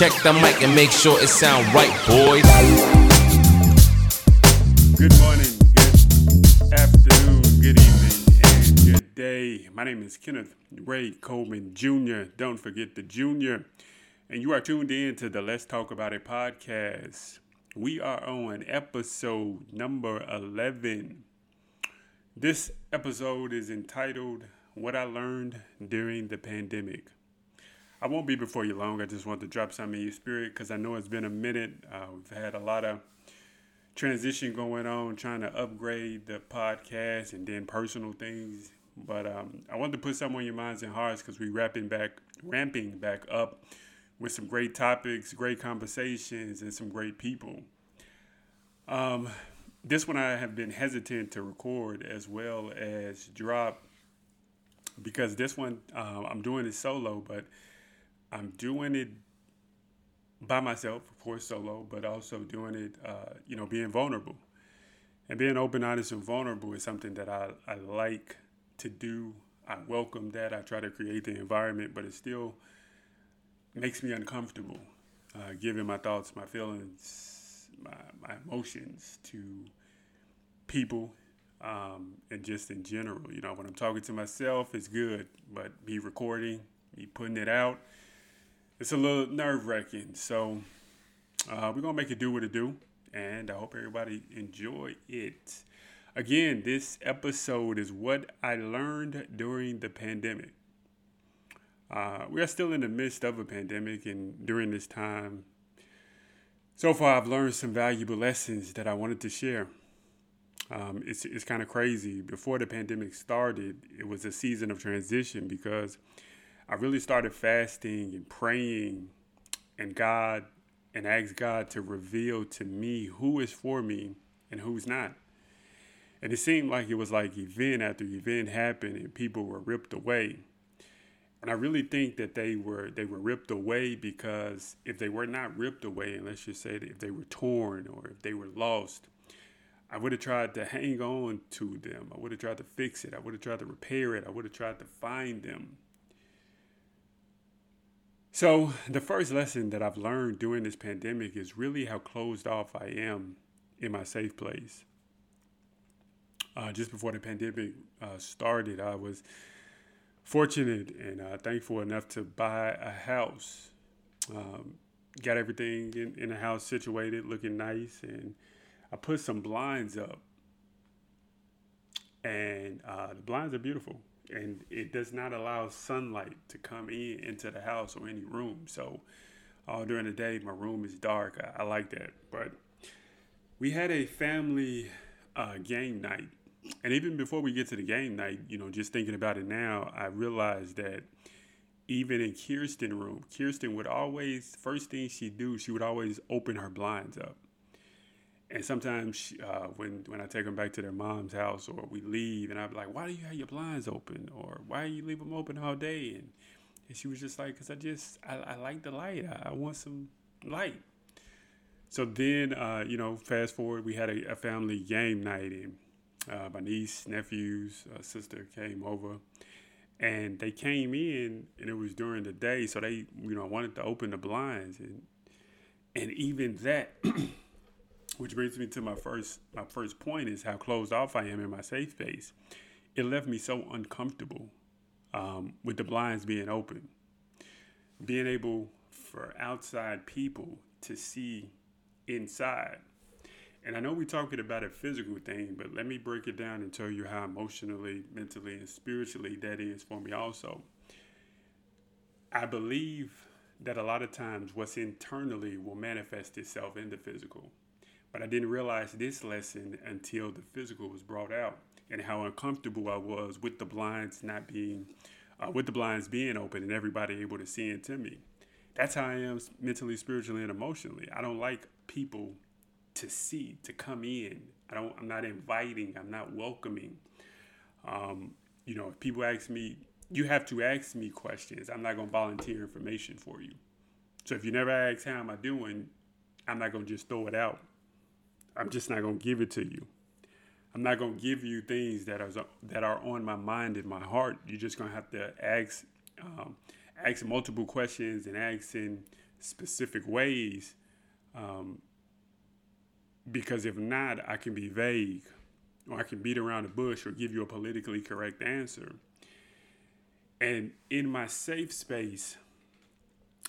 Check the mic and make sure it sound right, boys. Good morning, good afternoon, good evening, and good day. My name is Kenneth Ray Coleman Jr. Don't forget the Junior. And you are tuned in to the Let's Talk About It podcast. We are on episode number 11. This episode is entitled What I Learned During the Pandemic. I won't be before you long. I just want to drop some in your spirit because I know it's been a minute. Uh, we've had a lot of transition going on, trying to upgrade the podcast and then personal things. But um, I wanted to put some on your minds and hearts because we're wrapping back, ramping back up with some great topics, great conversations, and some great people. Um, this one I have been hesitant to record as well as drop because this one uh, I'm doing it solo, but I'm doing it by myself, of course, solo, but also doing it, uh, you know, being vulnerable. And being open, honest, and vulnerable is something that I, I like to do. I welcome that. I try to create the environment, but it still makes me uncomfortable, uh, giving my thoughts, my feelings, my, my emotions to people um, and just in general. You know, when I'm talking to myself, it's good, but me recording, me putting it out, it's a little nerve wracking. So uh, we're gonna make it do what it do, and I hope everybody enjoy it. Again, this episode is what I learned during the pandemic. Uh, we are still in the midst of a pandemic, and during this time, so far, I've learned some valuable lessons that I wanted to share. Um, it's it's kind of crazy. Before the pandemic started, it was a season of transition because I really started fasting and praying and God and asked God to reveal to me who is for me and who's not. And it seemed like it was like event after event happened and people were ripped away. And I really think that they were they were ripped away because if they were not ripped away, and let's just say if they were torn or if they were lost, I would have tried to hang on to them. I would have tried to fix it. I would have tried to repair it. I would have tried to find them. So, the first lesson that I've learned during this pandemic is really how closed off I am in my safe place. Uh, just before the pandemic uh, started, I was fortunate and uh, thankful enough to buy a house. Um, got everything in, in the house situated, looking nice, and I put some blinds up. And uh, the blinds are beautiful and it does not allow sunlight to come in into the house or any room. So all during the day, my room is dark. I, I, like that. But we had a family uh, game night, and even before we get to the game night, you know, just thinking about it now, I realized that even in Kirsten room, Kirsten would always first thing she'd do, she would always open her blinds up and sometimes uh, when when I take them back to their mom's house or we leave, and I'm like, "Why do you have your blinds open?" or "Why do you leave them open all day?" And, and she was just like, "Cause I just I, I like the light. I, I, want some light." So then, uh, you know, fast forward, we had a, a family game night, and uh, my niece, nephews, uh, sister came over, and they came in, and it was during the day, so they, you know, wanted to open the blinds, and and even that. which brings me to my first my first point is how closed off I am in my safe space. It left me so uncomfortable um, with the blinds being open, being able for outside people to see inside. And I know we're talking about a physical thing, but let me break it down and tell you how emotionally, mentally, and spiritually that is for me also. I believe that a lot of times what's internally will manifest itself in the physical. But I didn't realize this lesson until the physical was brought out and how uncomfortable I was with the blinds not being, uh, with the blinds being open and everybody able to see into me. That's how I am mentally, spiritually, and emotionally. I don't like people to see, to come in. I don't. I'm not inviting. I'm not welcoming. Um, you know, if people ask me, you have to ask me questions. I'm not gonna volunteer information for you. So if you never ask how am I doing, I'm not gonna just throw it out. I'm just not gonna give it to you. I'm not gonna give you things that are that are on my mind and my heart. You're just gonna have to ask um, ask multiple questions and ask in specific ways. Um, because if not, I can be vague or I can beat around the bush or give you a politically correct answer. And in my safe space,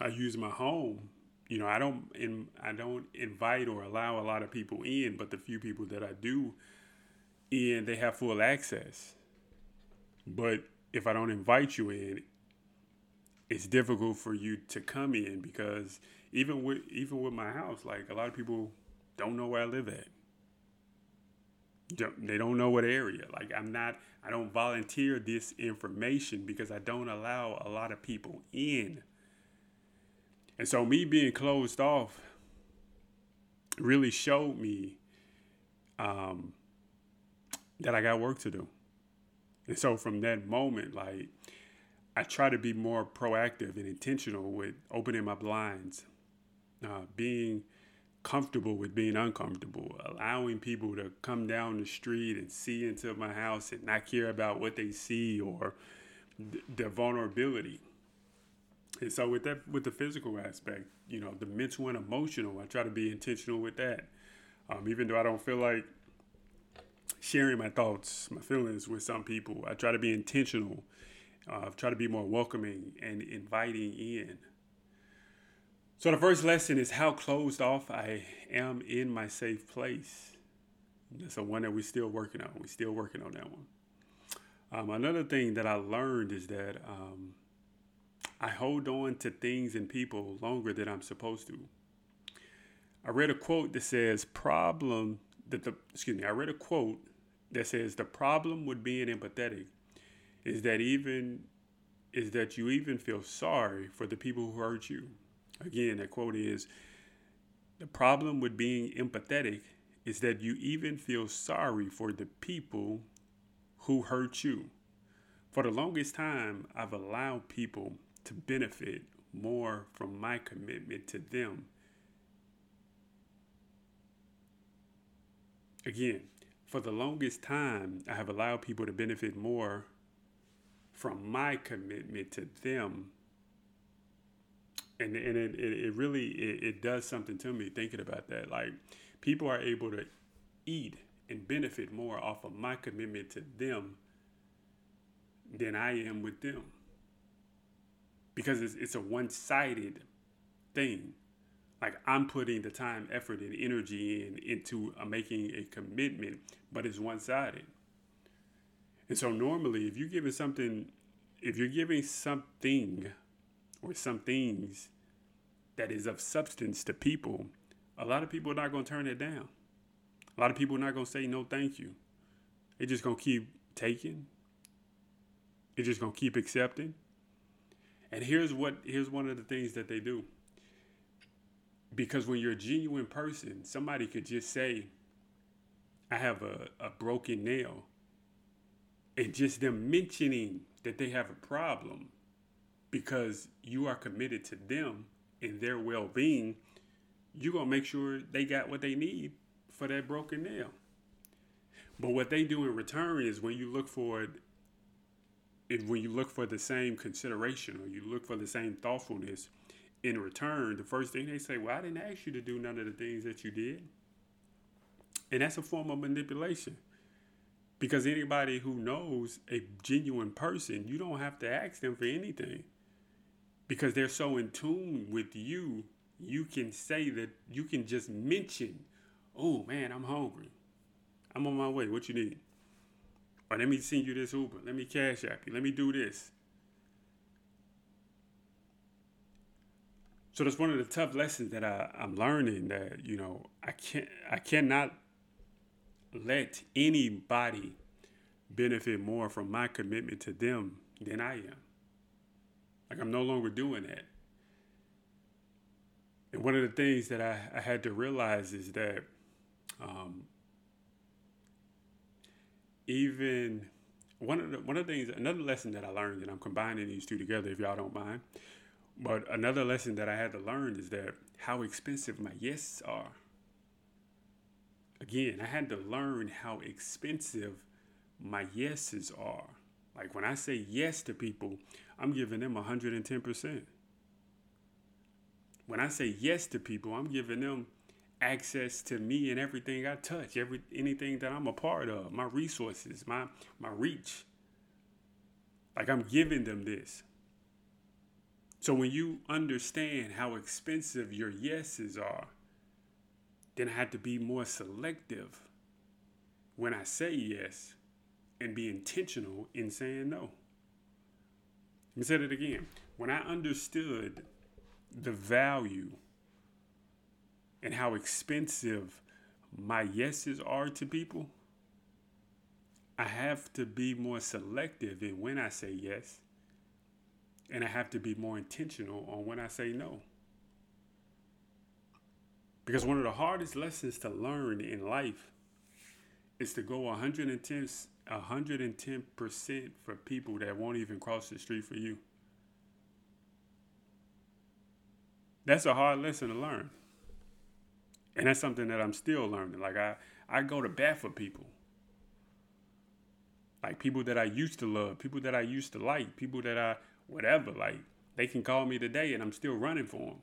I use my home. You know, I don't in, I don't invite or allow a lot of people in, but the few people that I do in, they have full access. But if I don't invite you in, it's difficult for you to come in because even with even with my house, like a lot of people don't know where I live at. They don't know what area. Like I'm not. I don't volunteer this information because I don't allow a lot of people in. And so me being closed off really showed me um, that I got work to do. And so from that moment, like I try to be more proactive and intentional with opening my blinds, uh, being comfortable with being uncomfortable, allowing people to come down the street and see into my house and not care about what they see or th- their vulnerability. And so with that, with the physical aspect, you know, the mental and emotional, I try to be intentional with that. Um, even though I don't feel like sharing my thoughts, my feelings with some people, I try to be intentional. Uh, try to be more welcoming and inviting in. So the first lesson is how closed off I am in my safe place. That's a one that we're still working on. We're still working on that one. Um, another thing that I learned is that um, I hold on to things and people longer than I'm supposed to. I read a quote that says problem that the excuse me, I read a quote that says the problem with being empathetic is that even is that you even feel sorry for the people who hurt you. Again, that quote is the problem with being empathetic is that you even feel sorry for the people who hurt you. For the longest time, I've allowed people to benefit more from my commitment to them. Again, for the longest time, I have allowed people to benefit more from my commitment to them. And and it, it, really it, it does something to me thinking about that. Like people are able to eat and benefit more off of my commitment to them than I am with them because it's, it's a one-sided thing like I'm putting the time effort and energy in into uh, making a commitment but it's one-sided and so normally if you're giving something if you're giving something or some things that is of substance to people, a lot of people are not going to turn it down. A lot of people are not going to say no thank you. They're just going to keep taking. They're just going to keep accepting. And here's what here's one of the things that they do. Because when you're a genuine person, somebody could just say, I have a, a broken nail. And just them mentioning that they have a problem because you are committed to them and their well being, you're going to make sure they got what they need for that broken nail. But what they do in return is when you look for it, when you look for the same consideration or you look for the same thoughtfulness in return, the first thing they say, Well, I didn't ask you to do none of the things that you did. And that's a form of manipulation. Because anybody who knows a genuine person, you don't have to ask them for anything because they're so in tune with you, you can say that you can just mention, oh man, I'm hungry. I'm on my way. What you need? Or let me send you this Uber. Let me cash app you. Let me do this. So that's one of the tough lessons that I, I'm learning that, you know, I can't I cannot let anybody benefit more from my commitment to them than I am. Like I'm no longer doing that. And one of the things that I, I had to realize is that um, even one of the one of the things another lesson that I learned, and I'm combining these two together if y'all don't mind. But another lesson that I had to learn is that how expensive my yes are. Again, I had to learn how expensive my yeses are. Like when I say yes to people, I'm giving them 110%. when I say yes to people, I'm giving them access to me and everything I touch, every anything that I'm a part of, my resources, my my reach. Like I'm giving them this. So when you understand how expensive your yeses are, then I have to be more selective when I say yes and be intentional in saying no. Let me say it again. When I understood the value and how expensive my yeses are to people, I have to be more selective in when I say yes, and I have to be more intentional on when I say no. Because one of the hardest lessons to learn in life is to go 110, 110% for people that won't even cross the street for you. That's a hard lesson to learn and that's something that I'm still learning. Like I, I go to bat for people. Like people that I used to love, people that I used to like, people that I whatever. Like they can call me today, and I'm still running for them.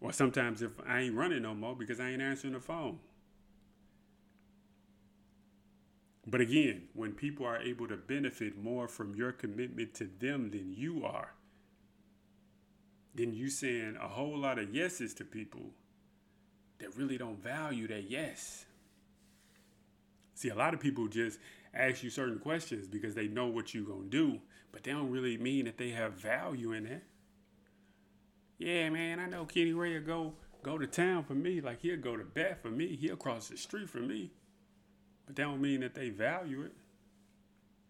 Or sometimes if I ain't running no more because I ain't answering the phone. But again, when people are able to benefit more from your commitment to them than you are, then you saying a whole lot of yeses to people that really don't value that yes. See, a lot of people just ask you certain questions because they know what you're going to do, but they don't really mean that they have value in it. Yeah, man, I know Kenny Ray will go go to town for me. Like he'll go to bat for me. He'll cross the street for me. But that don't mean that they value it.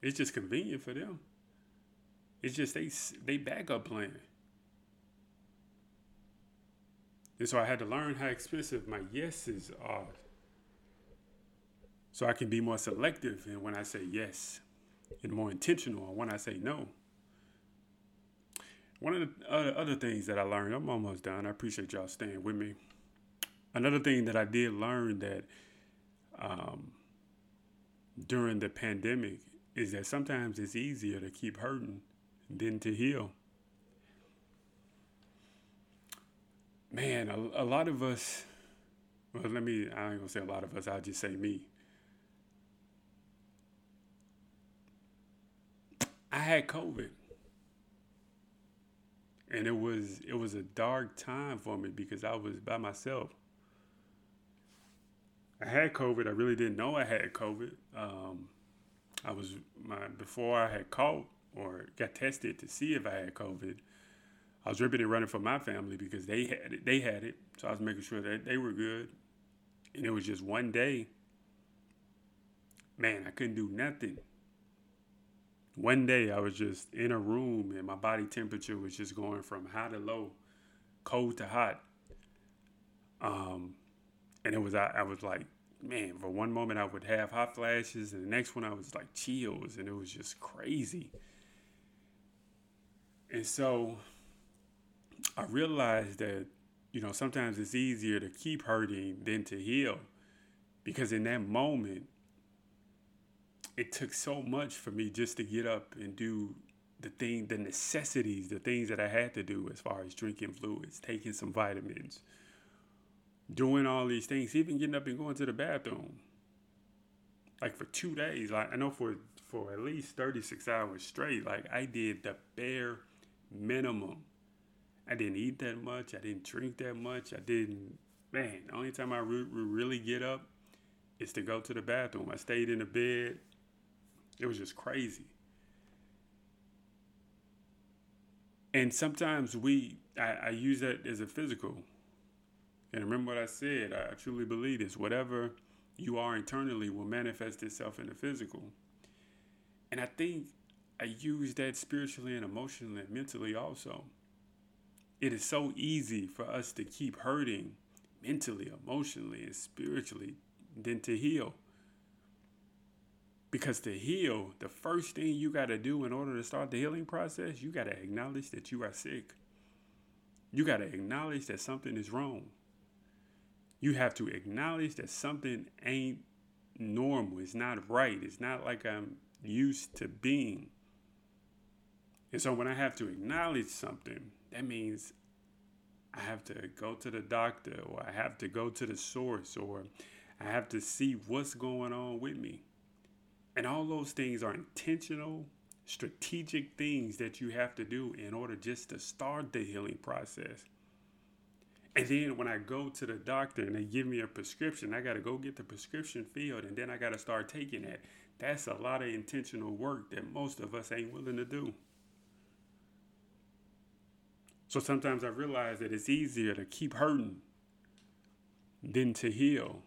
It's just convenient for them. It's just they they backup plan. And so I had to learn how expensive my yeses are. So I can be more selective in when I say yes and more intentional on when I say no. One of the other things that I learned, I'm almost done. I appreciate y'all staying with me. Another thing that I did learn that um, during the pandemic is that sometimes it's easier to keep hurting than to heal. Man, a, a lot of us, well, let me, I ain't gonna say a lot of us, I'll just say me. I had COVID. And it was it was a dark time for me because I was by myself. I had COVID. I really didn't know I had COVID. Um, I was my before I had caught or got tested to see if I had COVID. I was ripping and running for my family because they had it. They had it, so I was making sure that they were good. And it was just one day. Man, I couldn't do nothing. One day I was just in a room and my body temperature was just going from high to low, cold to hot. Um, and it was I, I was like, man, for one moment I would have hot flashes, and the next one I was like chills, and it was just crazy. And so I realized that, you know, sometimes it's easier to keep hurting than to heal. Because in that moment, it took so much for me just to get up and do the thing, the necessities, the things that I had to do as far as drinking fluids, taking some vitamins, doing all these things, even getting up and going to the bathroom. Like for two days, like I know for for at least 36 hours straight, like I did the bare minimum I didn't eat that much. I didn't drink that much. I didn't, man, the only time I re- really get up is to go to the bathroom. I stayed in the bed. It was just crazy. And sometimes we, I, I use that as a physical. And remember what I said, I truly believe this. Whatever you are internally will manifest itself in the physical. And I think I use that spiritually and emotionally and mentally also it is so easy for us to keep hurting mentally, emotionally, and spiritually than to heal. Because to heal, the first thing you got to do in order to start the healing process, you got to acknowledge that you are sick. You got to acknowledge that something is wrong. You have to acknowledge that something ain't normal. It's not right. It's not like I'm used to being. And so when I have to acknowledge something, that means I have to go to the doctor or I have to go to the source or I have to see what's going on with me. And all those things are intentional, strategic things that you have to do in order just to start the healing process. And then when I go to the doctor and they give me a prescription, I got to go get the prescription filled and then I got to start taking that. That's a lot of intentional work that most of us ain't willing to do. So sometimes I realize that it's easier to keep hurting than to heal.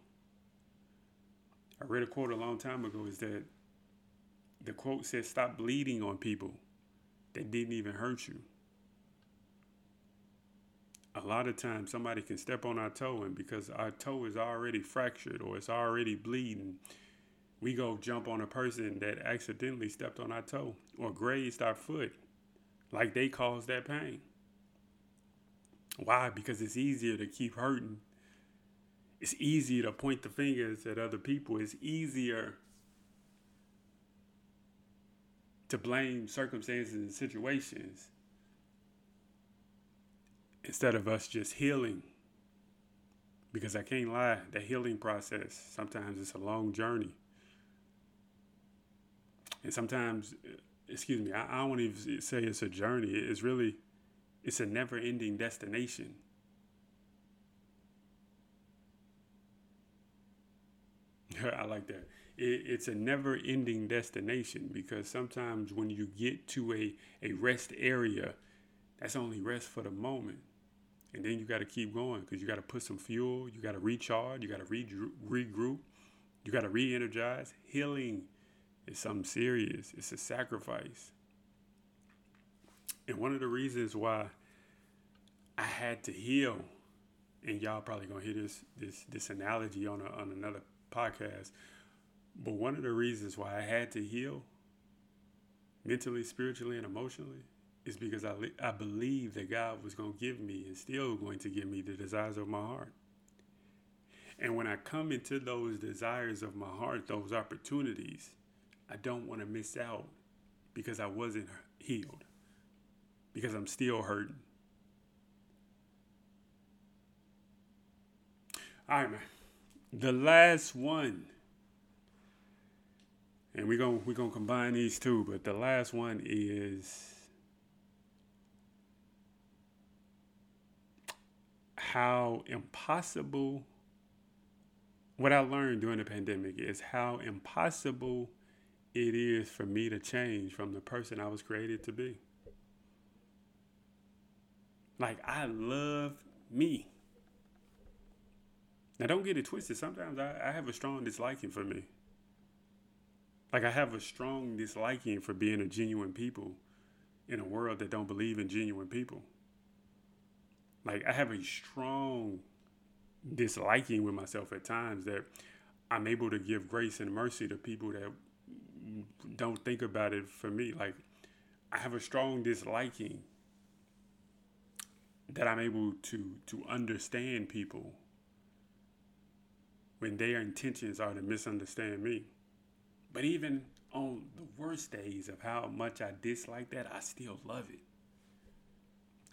I read a quote a long time ago is that the quote says, Stop bleeding on people that didn't even hurt you. A lot of times somebody can step on our toe, and because our toe is already fractured or it's already bleeding, we go jump on a person that accidentally stepped on our toe or grazed our foot like they caused that pain. Why? Because it's easier to keep hurting. It's easier to point the fingers at other people. It's easier to blame circumstances and situations instead of us just healing. Because I can't lie, the healing process sometimes it's a long journey. And sometimes, excuse me, I, I to even say it's a journey. It's really, it's a never ending destination. I like that. It, it's a never ending destination because sometimes when you get to a, a rest area, that's only rest for the moment. And then you got to keep going because you got to put some fuel, you got to recharge, you got to re- regroup, you got to re energize. Healing is something serious, it's a sacrifice. And one of the reasons why I had to heal, and y'all probably gonna hear this this this analogy on a, on another podcast, but one of the reasons why I had to heal mentally, spiritually, and emotionally is because I, I believe that God was to give me and still going to give me the desires of my heart. And when I come into those desires of my heart, those opportunities, I don't want to miss out because I wasn't healed, because I'm still hurting. All right, man. The last one, and we're going we're gonna combine these two, but the last one is how impossible what I learned during the pandemic is how impossible it is for me to change from the person I was created to be. Like, I love me. Now, don't get it twisted. Sometimes I, I have a strong disliking for me. Like, I have a strong disliking for being a genuine people in a world that don't believe in genuine people. Like I have a strong disliking with myself at times that I'm able to give grace and mercy to people that don't think about it for me. Like I have a strong disliking that I'm able to to understand people when their intentions are to misunderstand me. But even on the worst days of how much I dislike that, I still love it.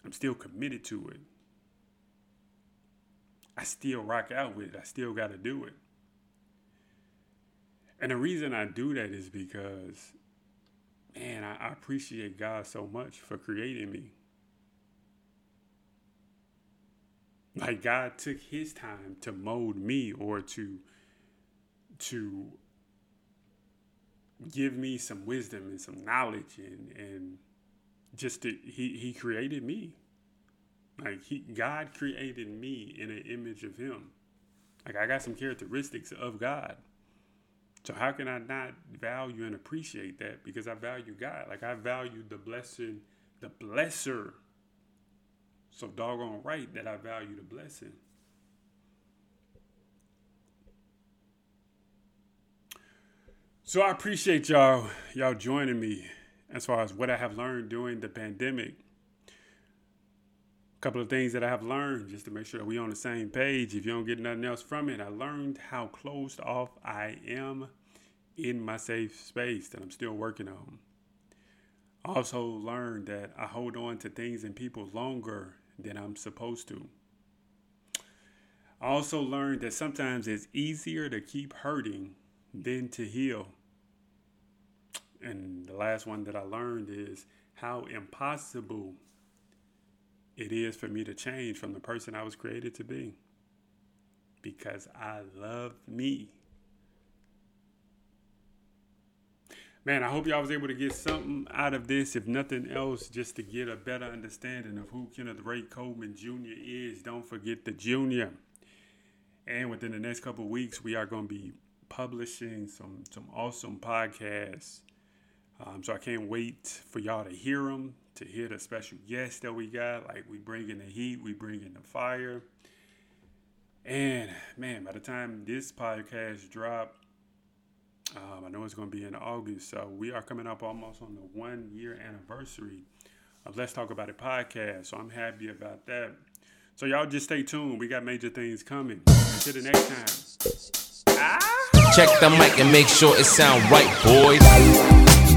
I'm still committed to it. I still rock out with it. I still got to do it. And the reason I do that is because, man, I, I appreciate God so much for creating me. Like God took his time to mold me or to to give me some wisdom and some knowledge and and just to, he he created me like he, God created me in an image of Him. Like I got some characteristics of God. So how can I not value and appreciate that? Because I value God. Like I value the blessing, the blesser. So doggone right that I value the blessing. So I appreciate y'all y'all joining me as far as what I have learned during the pandemic A couple of things that I have learned just to make sure that we on the same page. If you don't get nothing else from it, I learned how closed off I am in my safe space that I'm still working on. Also learned that I hold on to things and people longer than I'm supposed to. I also learned that sometimes it's easier to keep hurting than to heal. And the last one that I learned is how impossible it is for me to change from the person I was created to be because I love me. Man, I hope y'all was able to get something out of this, if nothing else, just to get a better understanding of who Kenneth Ray Coleman Jr. is. Don't forget the Junior. And within the next couple weeks, we are going to be publishing some some awesome podcasts. Um, so I can't wait for y'all to hear them, to hear the special guests that we got. Like we bring in the heat, we bring in the fire. And man, by the time this podcast drop, um, I know it's going to be in August. So we are coming up almost on the one year anniversary of Let's Talk About It podcast. So I'm happy about that. So y'all just stay tuned. We got major things coming. Until the next time. Ah! Check the mic and make sure it sound right, boys.